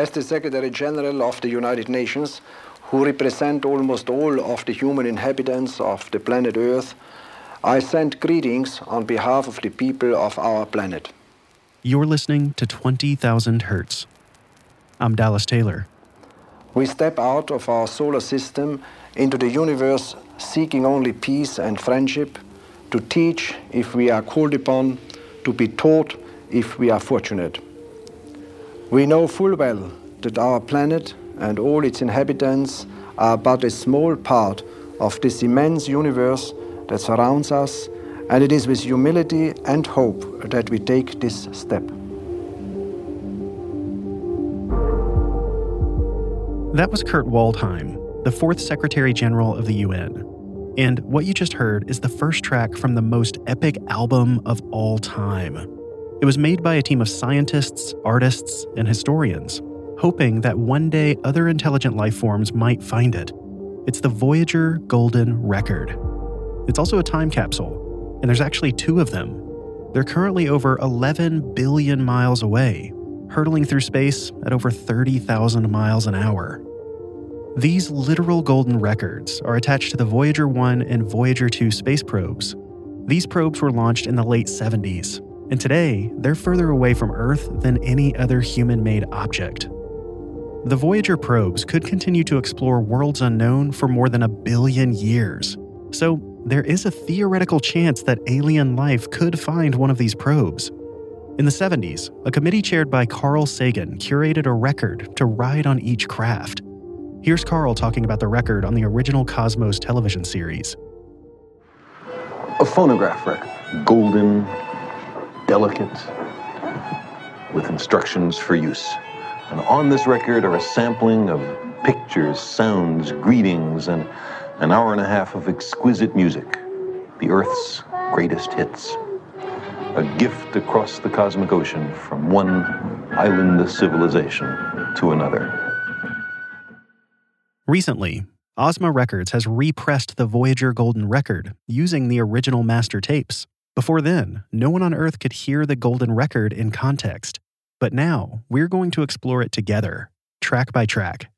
As the Secretary General of the United Nations, who represent almost all of the human inhabitants of the planet Earth, I send greetings on behalf of the people of our planet. You're listening to 20,000 Hertz. I'm Dallas Taylor. We step out of our solar system into the universe seeking only peace and friendship, to teach if we are called upon, to be taught if we are fortunate. We know full well that our planet and all its inhabitants are but a small part of this immense universe that surrounds us, and it is with humility and hope that we take this step. That was Kurt Waldheim, the fourth Secretary General of the UN. And what you just heard is the first track from the most epic album of all time. It was made by a team of scientists, artists, and historians, hoping that one day other intelligent life forms might find it. It's the Voyager Golden Record. It's also a time capsule, and there's actually two of them. They're currently over 11 billion miles away, hurtling through space at over 30,000 miles an hour. These literal golden records are attached to the Voyager 1 and Voyager 2 space probes. These probes were launched in the late 70s, and today they're further away from Earth than any other human made object. The Voyager probes could continue to explore worlds unknown for more than a billion years. So, there is a theoretical chance that alien life could find one of these probes. In the 70s, a committee chaired by Carl Sagan curated a record to ride on each craft. Here's Carl talking about the record on the original Cosmos television series. A phonograph record, golden, delicate, with instructions for use. And on this record are a sampling of pictures, sounds, greetings, and an hour and a half of exquisite music. The Earth's greatest hits. A gift across the cosmic ocean from one island of civilization to another. Recently, Ozma Records has repressed the Voyager Golden Record using the original master tapes. Before then, no one on Earth could hear the Golden Record in context. But now, we're going to explore it together, track by track.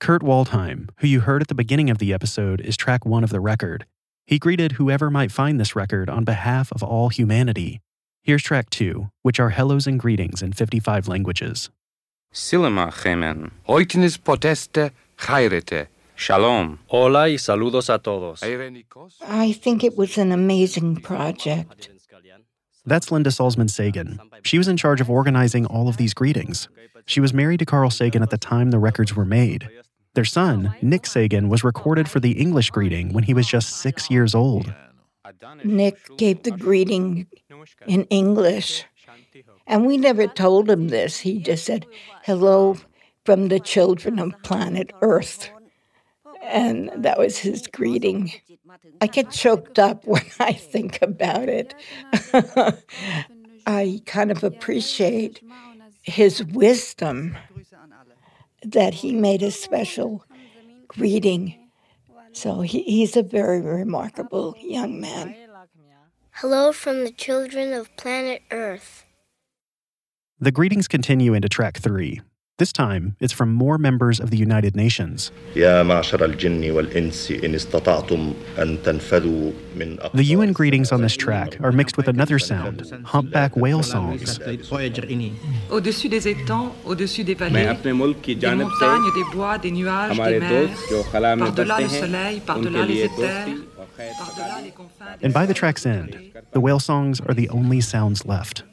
Kurt Waldheim, who you heard at the beginning of the episode, is track one of the record. He greeted whoever might find this record on behalf of all humanity. Here's track two, which are hellos and greetings in 55 languages. Silema Chemen. Oitnis poteste Jairete. Shalom. Hola y saludos a todos. I think it was an amazing project. That's Linda Salzman Sagan. She was in charge of organizing all of these greetings. She was married to Carl Sagan at the time the records were made. Their son, Nick Sagan, was recorded for the English greeting when he was just six years old. Nick gave the greeting in English, and we never told him this. He just said, Hello, from the children of planet Earth. And that was his greeting. I get choked up when I think about it. I kind of appreciate his wisdom that he made a special greeting. So he, he's a very remarkable young man. Hello from the children of planet Earth. The greetings continue into track three, this time, it's from more members of the United Nations. The UN greetings on this track are mixed with another sound, humpback whale songs. Au-dessus des étangs, au-dessus des vallées, des montagnes, des bois, des nuages, des mers, par-delà le soleil, par-delà les éthers, par-delà les confins. And by the track's end, the whale songs are the only sounds left.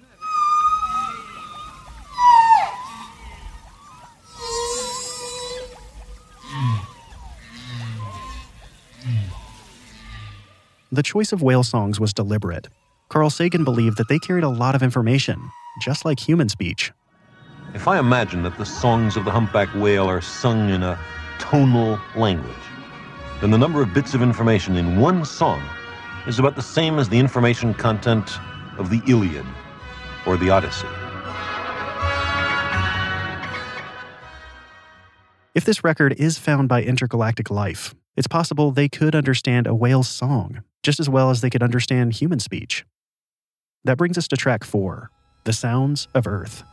The choice of whale songs was deliberate. Carl Sagan believed that they carried a lot of information, just like human speech. If I imagine that the songs of the humpback whale are sung in a tonal language, then the number of bits of information in one song is about the same as the information content of the Iliad or the Odyssey. If this record is found by intergalactic life, it's possible they could understand a whale's song just as well as they could understand human speech. That brings us to track four The Sounds of Earth.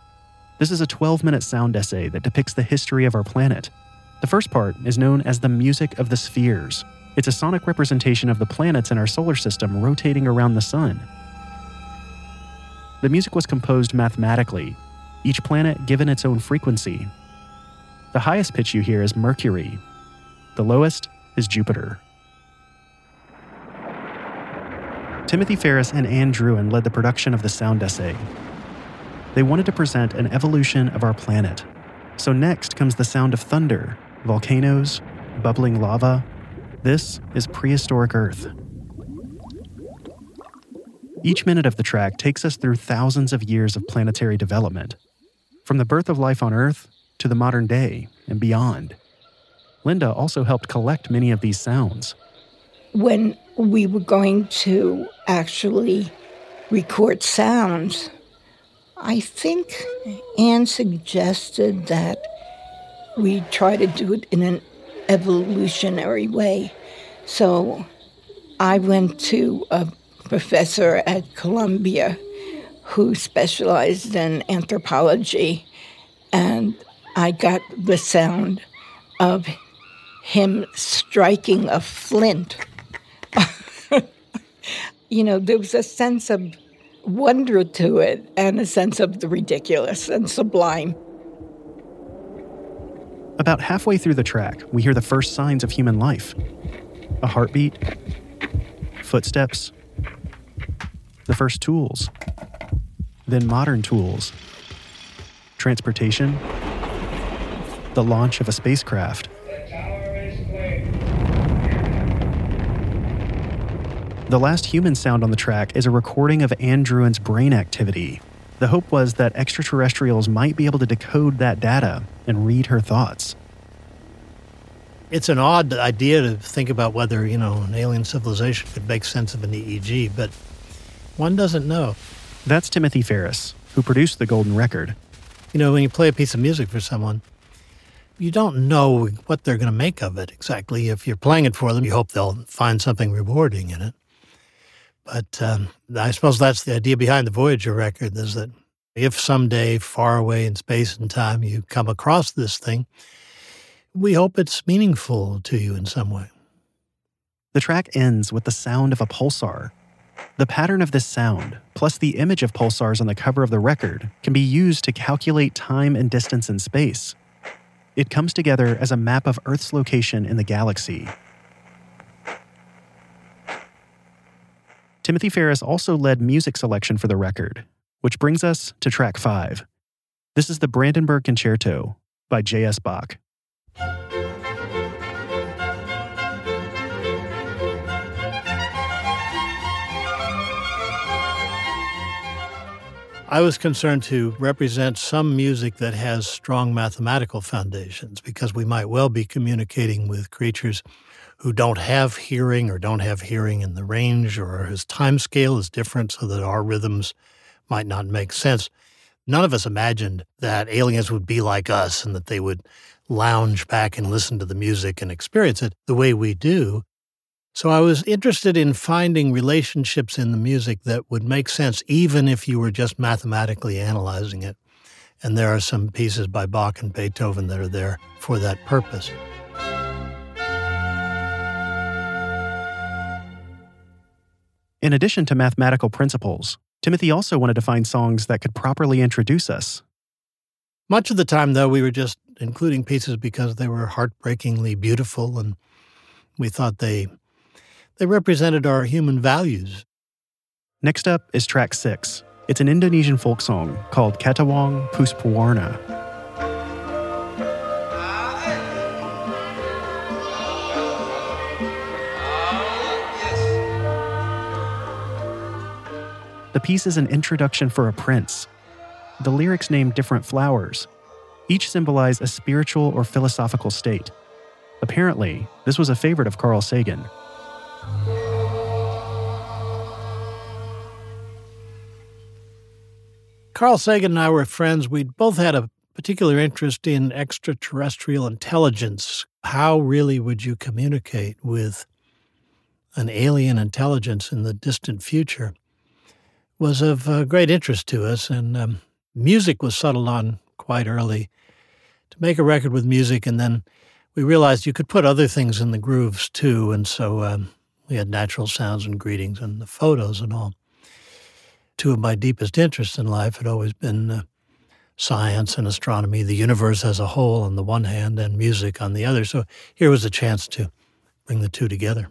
This is a 12 minute sound essay that depicts the history of our planet. The first part is known as the Music of the Spheres. It's a sonic representation of the planets in our solar system rotating around the sun. The music was composed mathematically, each planet given its own frequency. The highest pitch you hear is Mercury, the lowest is Jupiter. Timothy Ferris and Ann Druyan led the production of the sound essay. They wanted to present an evolution of our planet. So next comes the sound of thunder, volcanoes, bubbling lava. This is prehistoric Earth. Each minute of the track takes us through thousands of years of planetary development, from the birth of life on Earth to the modern day and beyond. Linda also helped collect many of these sounds. When we were going to actually record sounds, I think Ann suggested that we try to do it in an evolutionary way. So I went to a professor at Columbia who specialized in anthropology, and I got the sound of him striking a flint. You know, there was a sense of wonder to it and a sense of the ridiculous and sublime. About halfway through the track, we hear the first signs of human life a heartbeat, footsteps, the first tools, then modern tools, transportation, the launch of a spacecraft. The last human sound on the track is a recording of Ann Druyan's brain activity. The hope was that extraterrestrials might be able to decode that data and read her thoughts. It's an odd idea to think about whether, you know, an alien civilization could make sense of an EEG, but one doesn't know. That's Timothy Ferris, who produced the Golden Record. You know, when you play a piece of music for someone, you don't know what they're going to make of it exactly. If you're playing it for them, you hope they'll find something rewarding in it. But um, I suppose that's the idea behind the Voyager record is that if someday, far away in space and time, you come across this thing, we hope it's meaningful to you in some way. The track ends with the sound of a pulsar. The pattern of this sound, plus the image of pulsars on the cover of the record, can be used to calculate time and distance in space. It comes together as a map of Earth's location in the galaxy Timothy Ferris also led music selection for the record, which brings us to track five. This is the Brandenburg Concerto by J.S. Bach. I was concerned to represent some music that has strong mathematical foundations because we might well be communicating with creatures who don't have hearing or don't have hearing in the range or whose time scale is different so that our rhythms might not make sense. None of us imagined that aliens would be like us and that they would lounge back and listen to the music and experience it the way we do. So I was interested in finding relationships in the music that would make sense even if you were just mathematically analyzing it. And there are some pieces by Bach and Beethoven that are there for that purpose. In addition to mathematical principles, Timothy also wanted to find songs that could properly introduce us. Much of the time, though, we were just including pieces because they were heartbreakingly beautiful and we thought they they represented our human values. Next up is track 6. It's an Indonesian folk song called Ketawang Puspawarna. The piece is an introduction for a prince. The lyrics name different flowers. Each symbolize a spiritual or philosophical state. Apparently, this was a favorite of Carl Sagan. Carl Sagan and I were friends. We both had a particular interest in extraterrestrial intelligence. How really would you communicate with an alien intelligence in the distant future? Was of uh, great interest to us, and um, music was settled on quite early to make a record with music, and then we realized you could put other things in the grooves too, and so um, we had natural sounds and greetings and the photos and all. Two of my deepest interests in life had always been uh, science and astronomy, the universe as a whole on the one hand, and music on the other. So here was a chance to bring the two together.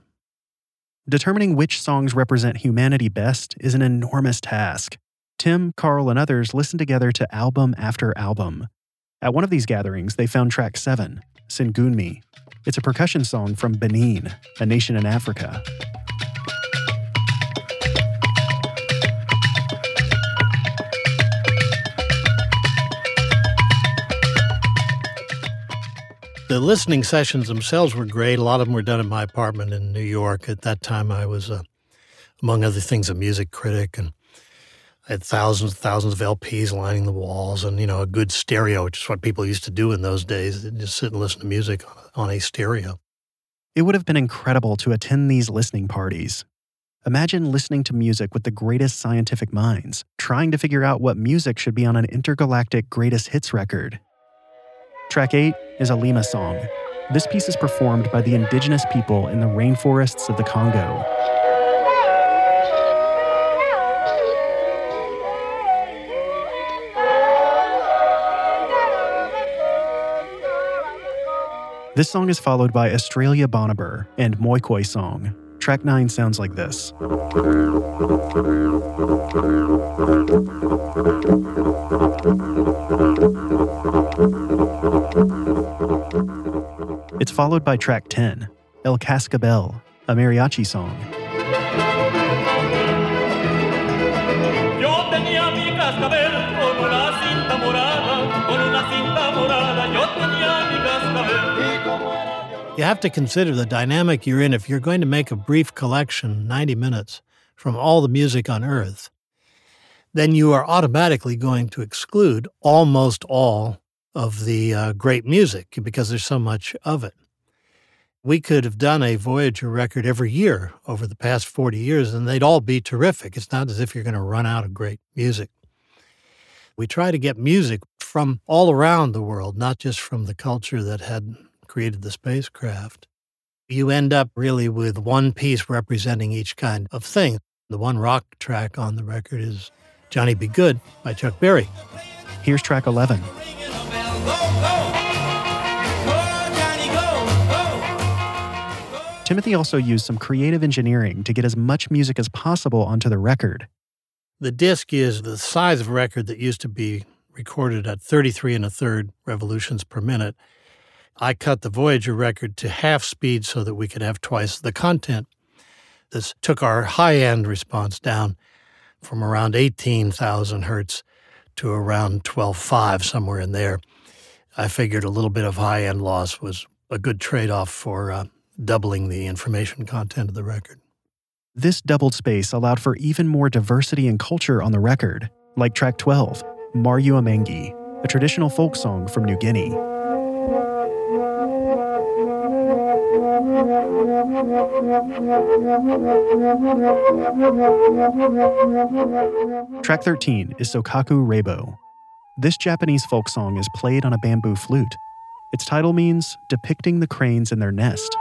Determining which songs represent humanity best is an enormous task. Tim, Carl, and others listened together to album after album. At one of these gatherings, they found track 7, Cengunmé. It's a percussion song from Benin, a nation in Africa. The listening sessions themselves were great. A lot of them were done in my apartment in New York. At that time, I was, uh, among other things, a music critic, and I had thousands and thousands of LPs lining the walls, and you know, a good stereo, which is what people used to do in those days, just sit and listen to music on a, on a stereo. It would have been incredible to attend these listening parties. Imagine listening to music with the greatest scientific minds, trying to figure out what music should be on an intergalactic greatest hits record. Track 8 is Alima song. This piece is performed by the indigenous people in the rainforests of the Congo. This song is followed by Australia Barnumbirr and Moikoi Song. Track 9 sounds like this. Followed by track 10, El Cascabel, a mariachi song. Yo tenía mi cascabel como la cinta morada, con una cinta morada, yo tenía mi cascabel. You have to consider the dynamic you're in if you're going to make a brief collection, 90 minutes, from all the music on Earth. Then you are automatically going to exclude almost all of the uh, great music because there's so much of it. We could have done a Voyager record every year over the past 40 years, and they'd all be terrific. It's not as if you're going to run out of great music. We try to get music from all around the world, not just from the culture that had created the spacecraft. You end up really with one piece representing each kind of thing. The one rock track on the record is Johnny B. Goode by Chuck Berry. Here's track 11. Timothy also used some creative engineering to get as much music as possible onto the record. The disc is the size of a record that used to be recorded at 33 and a third revolutions per minute. I cut the Voyager record to half speed so that we could have twice the content. This took our high end response down from around 18,000 hertz to around 12.5, somewhere in there. I figured a little bit of high end loss was a good trade off for uh, doubling the information content of the record. This doubled space allowed for even more diversity and culture on the record, like track 12, Mariuamangi, a traditional folk song from New Guinea. Track 13 is Sokaku Reibo, this Japanese folk song is played on a bamboo flute. Its title means depicting the cranes in their nest.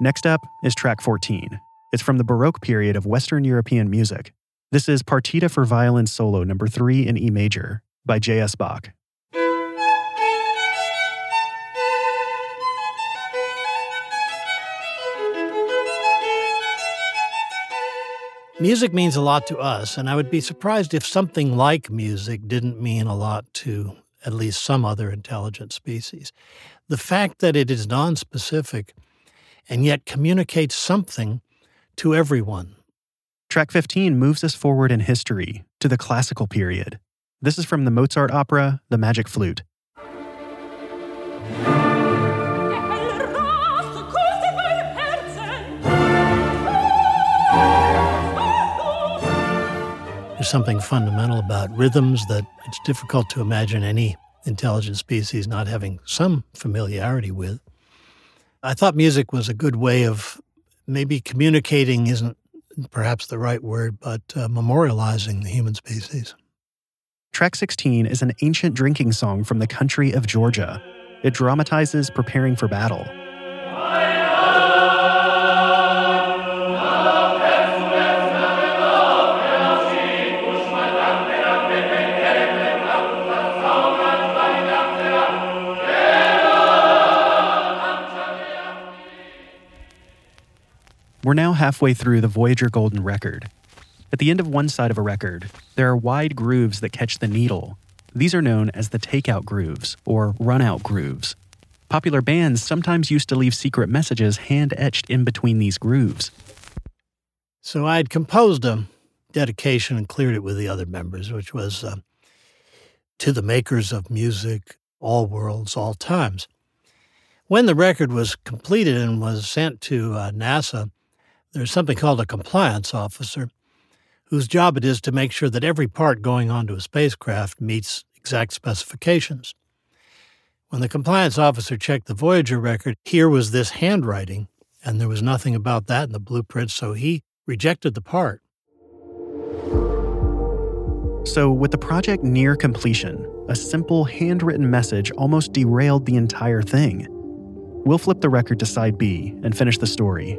Next up is track 14. It's from the Baroque period of Western European music. This is Partita for Violin Solo number 3 in E major by J.S. Bach. Music means a lot to us, and I would be surprised if something like music didn't mean a lot to at least some other intelligent species. The fact that it is nonspecific and yet communicates something to everyone. Track 15 moves us forward in history to the classical period. This is from the Mozart opera, The Magic Flute. There's something fundamental about rhythms that it's difficult to imagine any intelligent species not having some familiarity with. I thought music was a good way of maybe communicating isn't perhaps the right word, but uh, memorializing the human species. Track 16 is an ancient drinking song from the country of Georgia. It dramatizes preparing for battle. We're now halfway through the Voyager Golden Record. At the end of one side of a record, there are wide grooves that catch the needle. These are known as the takeout grooves or runout grooves. Popular bands sometimes used to leave secret messages hand etched in between these grooves. So I had composed a dedication and cleared it with the other members, which was uh, to the makers of music, all worlds, all times. When the record was completed and was sent to uh, NASA, there's something called a compliance officer whose job it is to make sure that every part going onto a spacecraft meets exact specifications. When the compliance officer checked the Voyager record, here was this handwriting, and there was nothing about that in the blueprint, so he rejected the part. So, with the project near completion, a simple handwritten message almost derailed the entire thing. We'll flip the record to side B and finish the story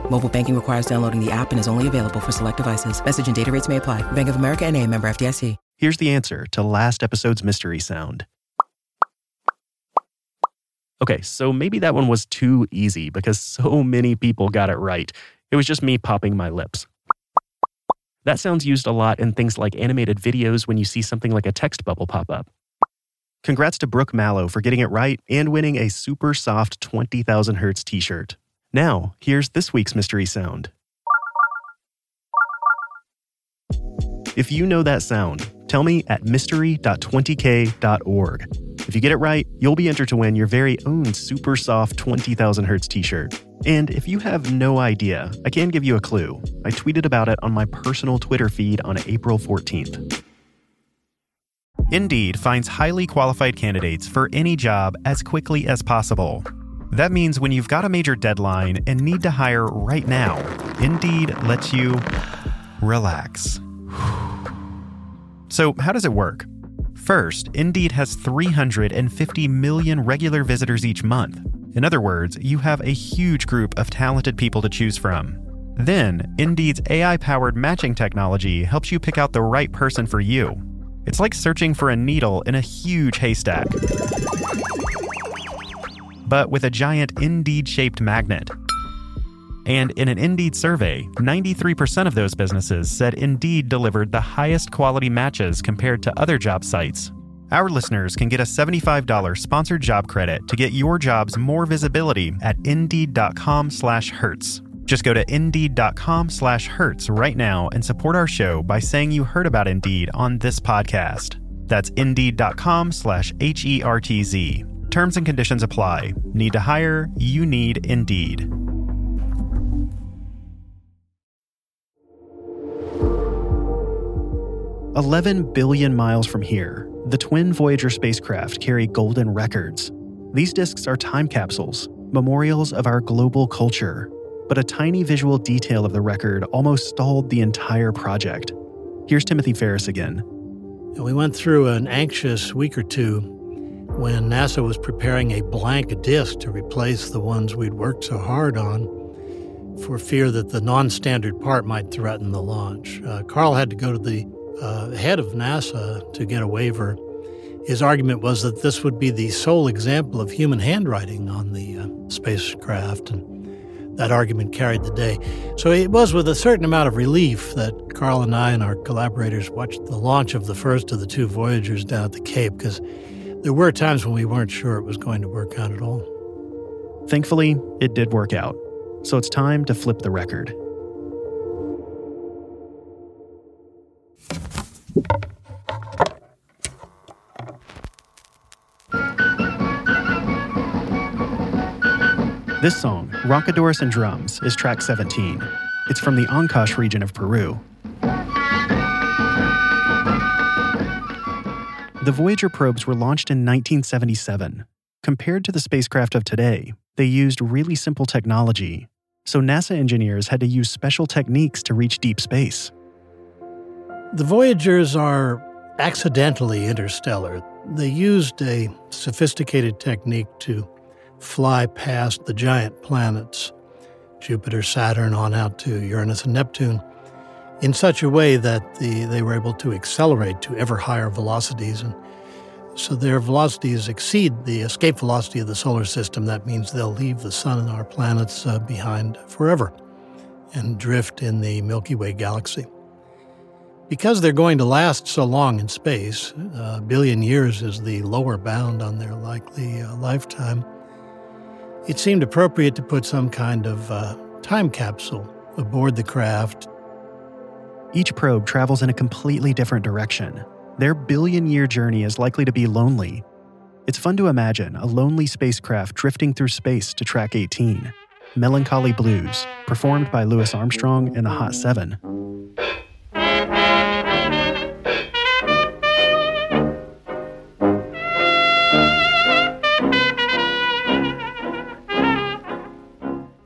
Mobile banking requires downloading the app and is only available for select devices. Message and data rates may apply. Bank of America and a member FDIC. Here's the answer to last episode's mystery sound. Okay, so maybe that one was too easy because so many people got it right. It was just me popping my lips. That sound's used a lot in things like animated videos when you see something like a text bubble pop up. Congrats to Brooke Mallow for getting it right and winning a super soft 20,000 hertz t shirt. Now, here's this week's mystery sound. If you know that sound, tell me at mystery.20k.org. If you get it right, you'll be entered to win your very own super soft 20,000 hertz t shirt. And if you have no idea, I can give you a clue. I tweeted about it on my personal Twitter feed on April 14th. Indeed finds highly qualified candidates for any job as quickly as possible. That means when you've got a major deadline and need to hire right now, Indeed lets you relax. So, how does it work? First, Indeed has 350 million regular visitors each month. In other words, you have a huge group of talented people to choose from. Then, Indeed's AI powered matching technology helps you pick out the right person for you it's like searching for a needle in a huge haystack, but with a giant Indeed shaped magnet. And in an Indeed survey, 93% of those businesses said Indeed delivered the highest quality matches compared to other job sites. Our listeners can get a $75 sponsored job credit to get your jobs more visibility at indeed.com/hertz. Just go to indeed.com slash hertz right now and support our show by saying you heard about Indeed on this podcast. That's indeed.com Terms and conditions apply. Need to hire? You need Indeed. Eleven billion miles from here, the twin Voyager spacecraft carry golden records. These discs are time capsules, memorials of our global culture but a tiny visual detail of the record almost stalled the entire project. Here's Timothy Ferris again. We went through an anxious week or two when NASA was preparing a blank disk to replace the ones we'd worked so hard on for fear that the non standard part might threaten the launch. Uh, Carl had to go to the uh, head of NASA to get a waiver. His argument was that this would be the sole example of human handwriting on the uh, spacecraft. And that argument carried the day. So it was with a certain amount of relief that Carl and I and our collaborators watched the launch of the first of the two Voyagers down at the Cape, because there were times when we weren't sure it was going to work out at all. Thankfully, it did work out. So it's time to flip the record. This song, Roncadores and Drums, is track 17. It's from the Ancash region of Peru. The Voyager probes were launched in 1977. Compared to the spacecraft of today, they used really simple technology, so NASA engineers had to use special techniques to reach deep space. The Voyagers are accidentally interstellar. They used a sophisticated technique to fly past the giant planets, Jupiter, Saturn, on out to Uranus and Neptune, in such a way that the, they were able to accelerate to ever higher velocities. And so their velocities exceed the escape velocity of the solar system. That means they'll leave the sun and our planets uh, behind forever and drift in the Milky Way galaxy. Because they're going to last so long in space, a billion years is the lower bound on their likely uh, lifetime, it seemed appropriate to put some kind of uh, time capsule aboard the craft. Each probe travels in a completely different direction. Their billion year journey is likely to be lonely. It's fun to imagine a lonely spacecraft drifting through space to track 18 Melancholy Blues, performed by Louis Armstrong and the Hot Seven.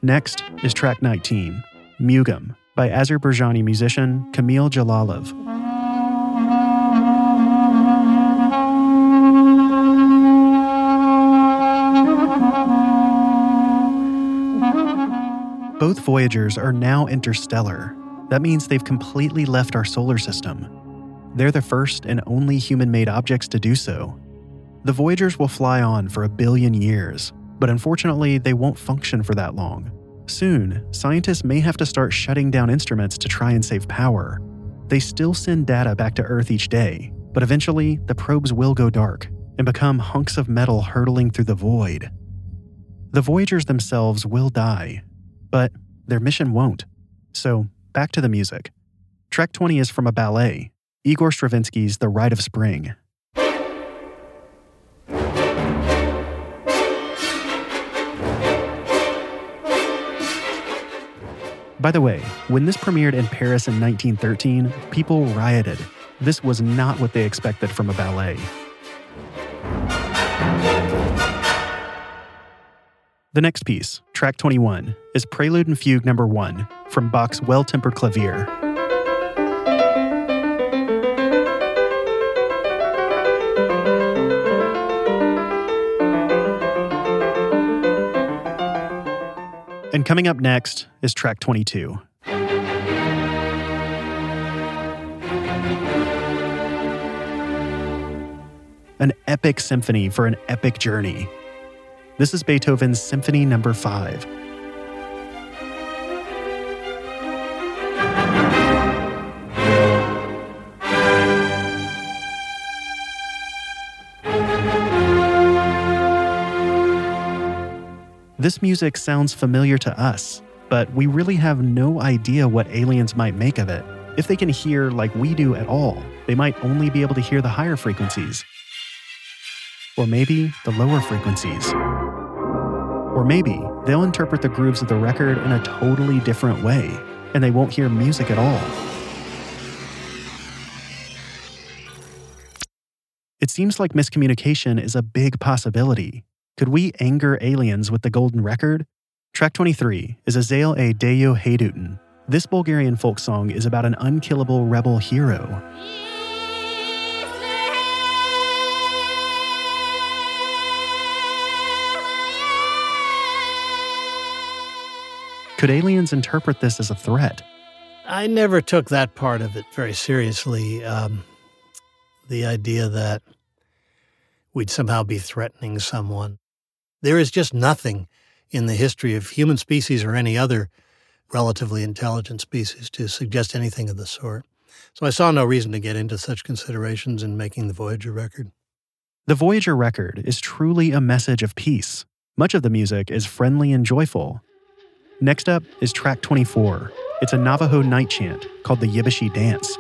Next is track 19, Mugam, by Azerbaijani musician Kamil Jalilov. Both Voyagers are now interstellar. That means they've completely left our solar system. They're the first and only human made objects to do so. The Voyagers will fly on for a billion years, but unfortunately, they won't function for that long. Soon, scientists may have to start shutting down instruments to try and save power. They still send data back to Earth each day, but eventually, the probes will go dark and become hunks of metal hurtling through the void. The Voyagers themselves will die, but their mission won't. So, back to the music. Track 20 is from a ballet, Igor Stravinsky's The Rite of Spring. By the way, when this premiered in Paris in 1913, people rioted. This was not what they expected from a ballet. The next piece, track 21, is Prelude and Fugue number 1 from Bach's Well Tempered Clavier. And coming up next is track 22. An epic symphony for an epic journey. This is Beethoven's Symphony Number no. 5. This music sounds familiar to us, but we really have no idea what aliens might make of it. If they can hear like we do at all, they might only be able to hear the higher frequencies. Or maybe the lower frequencies. Or maybe they'll interpret the grooves of the record in a totally different way, and they won't hear music at all. It seems like miscommunication is a big possibility, could we anger aliens with the golden record? Track 23 is Izlel je Delyo Hagdutin. This Bulgarian folk song is about an unkillable rebel hero. Could aliens interpret this as a threat? I never took that part of it very seriously. Um, the idea that we'd somehow be threatening someone. There is just nothing in the history of human species or any other relatively intelligent species to suggest anything of the sort. So I saw no reason to get into such considerations in making the Voyager record. The Voyager record is truly a message of peace. Much of the music is friendly and joyful. Next up is track 24. It's a Navajo night chant called the Yeibichai Dance.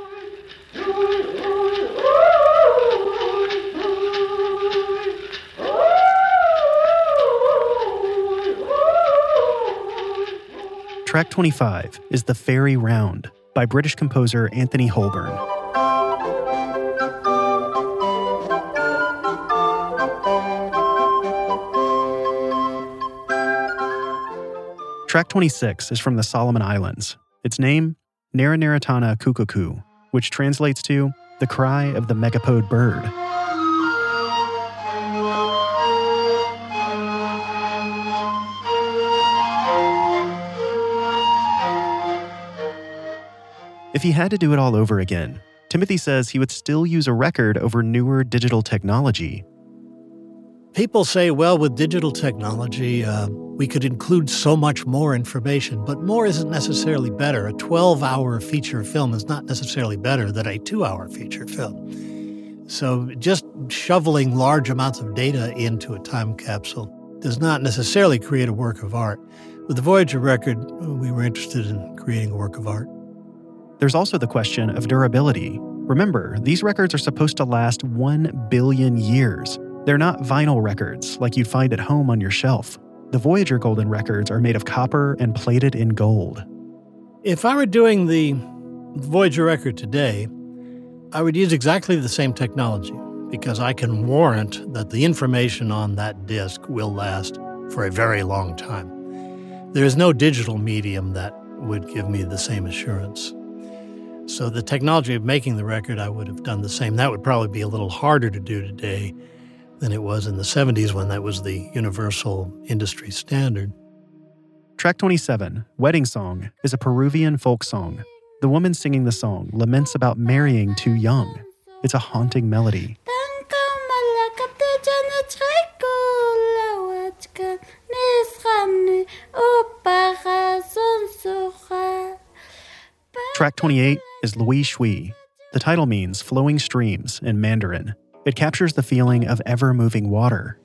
Track 25 is The Fairy Round by British composer Anthony Holborne. Track 26 is from the Solomon Islands. Its name, Naranaratana Kookokoo, which translates to the cry of the megapode bird. If he had to do it all over again, Timothy says he would still use a record over newer digital technology. People say, well, with digital technology, uh, we could include so much more information, but more isn't necessarily better. A 12 hour feature film is not necessarily better than a two hour feature film. So just shoveling large amounts of data into a time capsule does not necessarily create a work of art. With the Voyager record, we were interested in creating a work of art. There's also the question of durability. Remember, these records are supposed to last 1 billion years. They're not vinyl records like you'd find at home on your shelf. The Voyager Golden records are made of copper and plated in gold. If I were doing the Voyager record today, I would use exactly the same technology because I can warrant that the information on that disk will last for a very long time. There is no digital medium that would give me the same assurance. So the technology of making the record, I would have done the same. That would probably be a little harder to do today than it was in the 70s when that was the universal industry standard. Track 27, Wedding Song, is a Peruvian folk song. The woman singing the song laments about marrying too young. It's a haunting melody. Track 28 is Liu Shui. The title means flowing streams in Mandarin. It captures the feeling of ever moving water.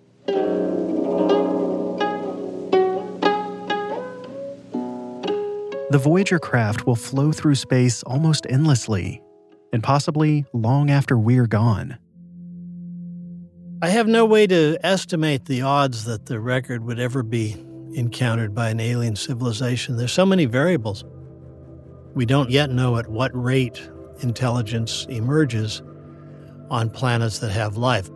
The Voyager craft will flow through space almost endlessly, and possibly long after we're gone. I have no way to estimate the odds that the record would ever be encountered by an alien civilization. There's so many variables. We don't yet know at what rate intelligence emerges on planets that have life.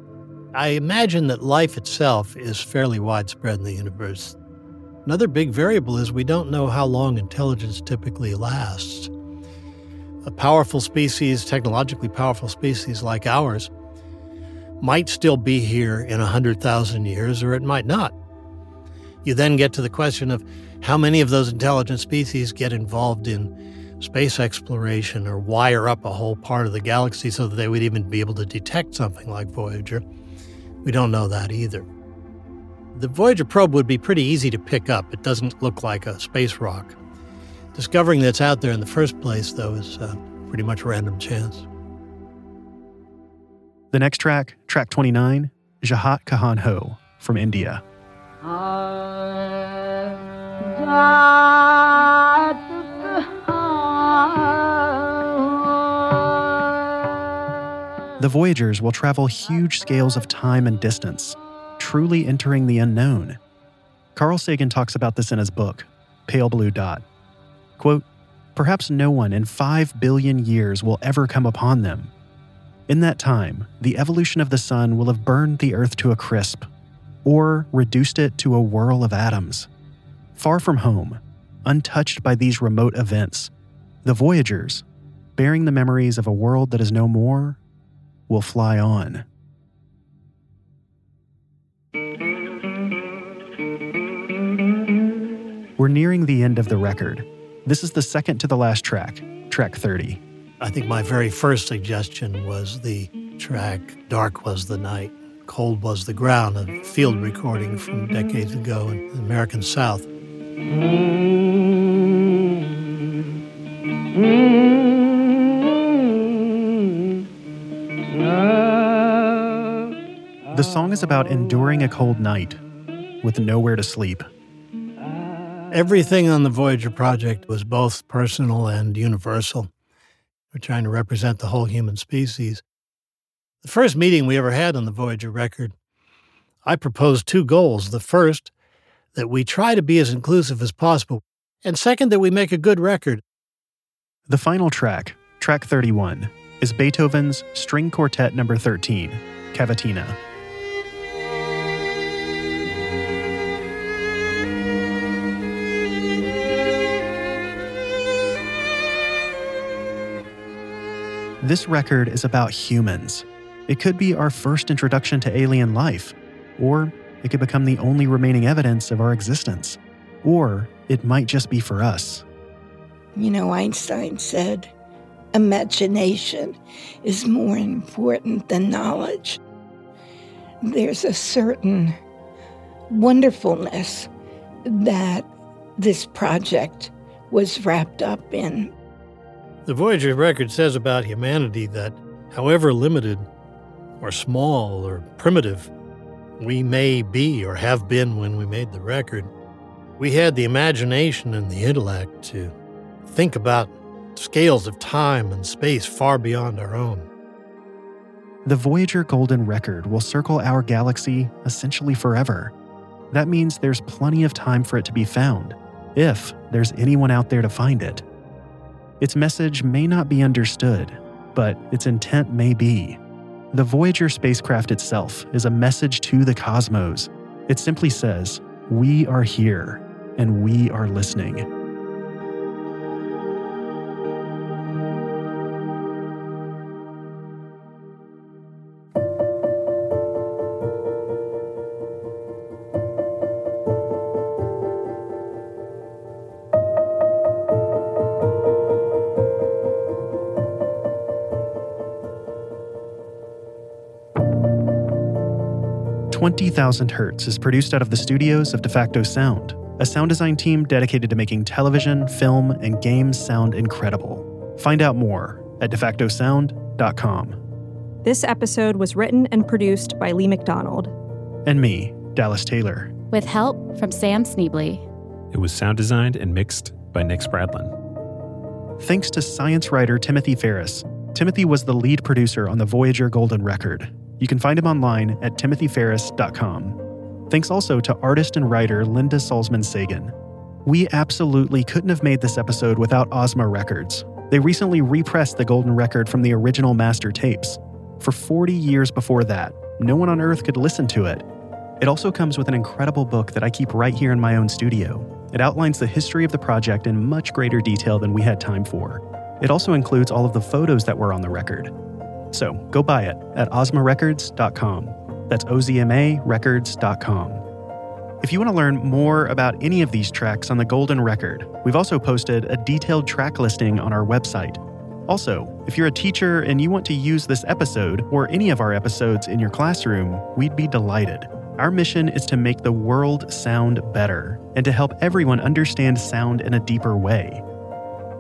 I imagine that life itself is fairly widespread in the universe. Another big variable is we don't know how long intelligence typically lasts. A powerful species, technologically powerful species like ours, might still be here in 100,000 years or it might not. You then get to the question of how many of those intelligent species get involved in space exploration or wire up a whole part of the galaxy so that they would even be able to detect something like Voyager. We don't know that either. The Voyager probe would be pretty easy to pick up. It doesn't look like a space rock. Discovering that it's out there in the first place, though, is uh, pretty much random chance. The next track, track 29, Jaat Kahan Ho from India. The Voyagers will travel huge scales of time and distance, truly entering the unknown. Carl Sagan talks about this in his book, Pale Blue Dot. Quote, Perhaps no one in 5 billion years will ever come upon them. In that time, the evolution of the sun will have burned the Earth to a crisp, or reduced it to a whirl of atoms. Far from home, untouched by these remote events, the Voyagers, bearing the memories of a world that is no more, will fly on. We're nearing the end of the record. This is the second to the last track, track 30. I think my very first suggestion was the track Dark Was the Night, Cold Was the Ground, a field recording from decades ago in the American South. Mm-hmm. Mm-hmm. The song is about enduring a cold night. with nowhere to sleep. Everything on the Voyager project was both personal and universal. We're trying to represent the whole human species. The first meeting we ever had on the Voyager record, I proposed two goals. The first, that we try to be as inclusive as possible, and second, that we make a good record. The final track, track 31, is Beethoven's String Quartet Number 13, Cavatina. This record is about humans. It could be our first introduction to alien life, or it could become the only remaining evidence of our existence. Or it might just be for us. You know, Einstein said, imagination is more important than knowledge. There's a certain wonderfulness that this project was wrapped up in. The Voyager record says about humanity that, however limited or small or primitive we may be or have been when we made the record, we had the imagination and the intellect to think about scales of time and space far beyond our own. The Voyager Golden Record will circle our galaxy essentially forever. That means there's plenty of time for it to be found, if there's anyone out there to find it. Its message may not be understood, but its intent may be. The Voyager spacecraft itself is a message to the cosmos. It simply says, We are here, and we are listening. 20,000 Hertz is produced out of the studios of DeFacto Sound, a sound design team dedicated to making television, film, and games sound incredible. Find out more at defactosound.com. This episode was written and produced by Lee McDonald. And me, Dallas Taylor. With help from Sam Schneble. It was sound designed and mixed by Nick Spradlin. Thanks to science writer Timothy Ferris. Timothy was the lead producer on the Voyager Golden Record, you can find him online at timothyferris.com. Thanks also to artist and writer Linda Salzman Sagan. We absolutely couldn't have made this episode without Ozma Records. They recently repressed the golden record from the original master tapes. For 40 years before that, no one on Earth could listen to it. It also comes with an incredible book that I keep right here in my own studio. It outlines the history of the project in much greater detail than we had time for. It also includes all of the photos that were on the record. So go buy it at ozmarecords.com. That's O-Z-M-A records.com. If you want to learn more about any of these tracks on the Golden Record, we've also posted a detailed track listing on our website. Also, if you're a teacher and you want to use this episode or any of our episodes in your classroom, we'd be delighted. Our mission is to make the world sound better and to help everyone understand sound in a deeper way.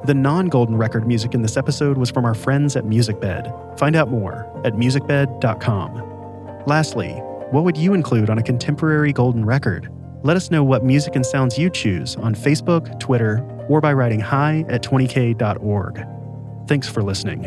The non golden record music in this episode was from our friends at MusicBed. Find out more at musicbed.com. Lastly, what would you include on a contemporary golden record? Let us know what music and sounds you choose on Facebook, Twitter, or by writing hi at 20k.org. Thanks for listening.